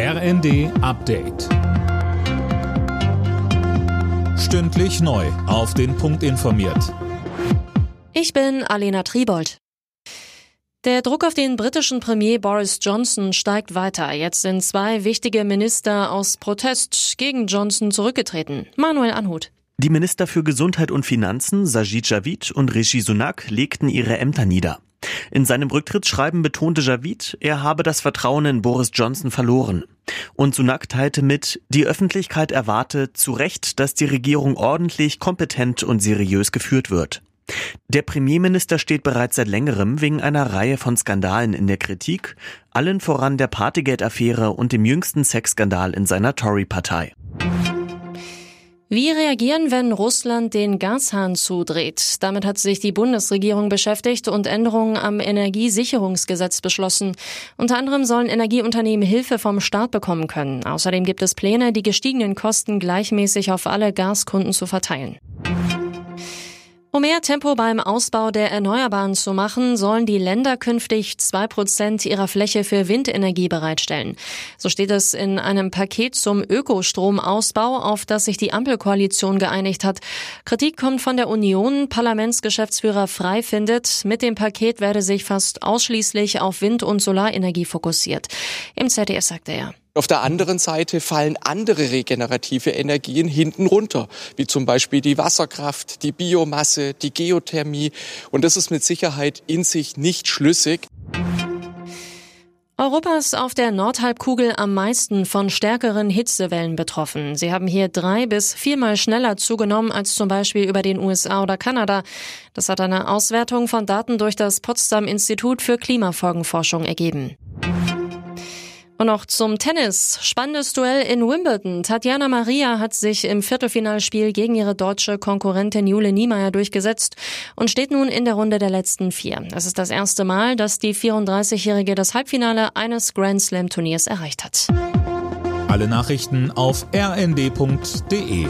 RND Update. Stündlich neu. Auf den Punkt informiert. Ich bin Alena Tribold. Der Druck auf den britischen Premier Boris Johnson steigt weiter. Jetzt sind zwei wichtige Minister aus Protest gegen Johnson zurückgetreten. Manuel Anhut. Die Minister für Gesundheit und Finanzen, Sajid Javid und Rishi Sunak, legten ihre Ämter nieder. In seinem Rücktrittsschreiben betonte Javid, er habe das Vertrauen in Boris Johnson verloren. Und Sunak teilte mit, die Öffentlichkeit erwarte zu Recht, dass die Regierung ordentlich, kompetent und seriös geführt wird. Der Premierminister steht bereits seit längerem wegen einer Reihe von Skandalen in der Kritik, allen voran der Partygate-Affäre und dem jüngsten Sexskandal in seiner Tory-Partei. Wie reagieren, wenn Russland den Gashahn zudreht? Damit hat sich die Bundesregierung beschäftigt und Änderungen am Energiesicherungsgesetz beschlossen. Unter anderem sollen Energieunternehmen Hilfe vom Staat bekommen können. Außerdem gibt es Pläne, die gestiegenen Kosten gleichmäßig auf alle Gaskunden zu verteilen. Um mehr Tempo beim Ausbau der Erneuerbaren zu machen, sollen die Länder künftig zwei Prozent ihrer Fläche für Windenergie bereitstellen. So steht es in einem Paket zum Ökostromausbau, auf das sich die Ampelkoalition geeinigt hat. Kritik kommt von der Union. Parlamentsgeschäftsführer Frei findet, mit dem Paket werde sich fast ausschließlich auf Wind- und Solarenergie fokussiert. Im ZDF sagte er. Auf der anderen Seite fallen andere regenerative Energien hinten runter, wie zum Beispiel die Wasserkraft, die Biomasse, die Geothermie. Und das ist mit Sicherheit in sich nicht schlüssig. Europa ist auf der Nordhalbkugel am meisten von stärkeren Hitzewellen betroffen. Sie haben hier drei bis viermal schneller zugenommen als zum Beispiel über den USA oder Kanada. Das hat eine Auswertung von Daten durch das Potsdam Institut für Klimafolgenforschung ergeben. Und noch zum Tennis. Spannendes Duell in Wimbledon. Tatjana Maria hat sich im Viertelfinalspiel gegen ihre deutsche Konkurrentin Jule Niemeyer durchgesetzt und steht nun in der Runde der letzten vier. Es ist das erste Mal, dass die 34-Jährige das Halbfinale eines Grand Slam Turniers erreicht hat. Alle Nachrichten auf rnd.de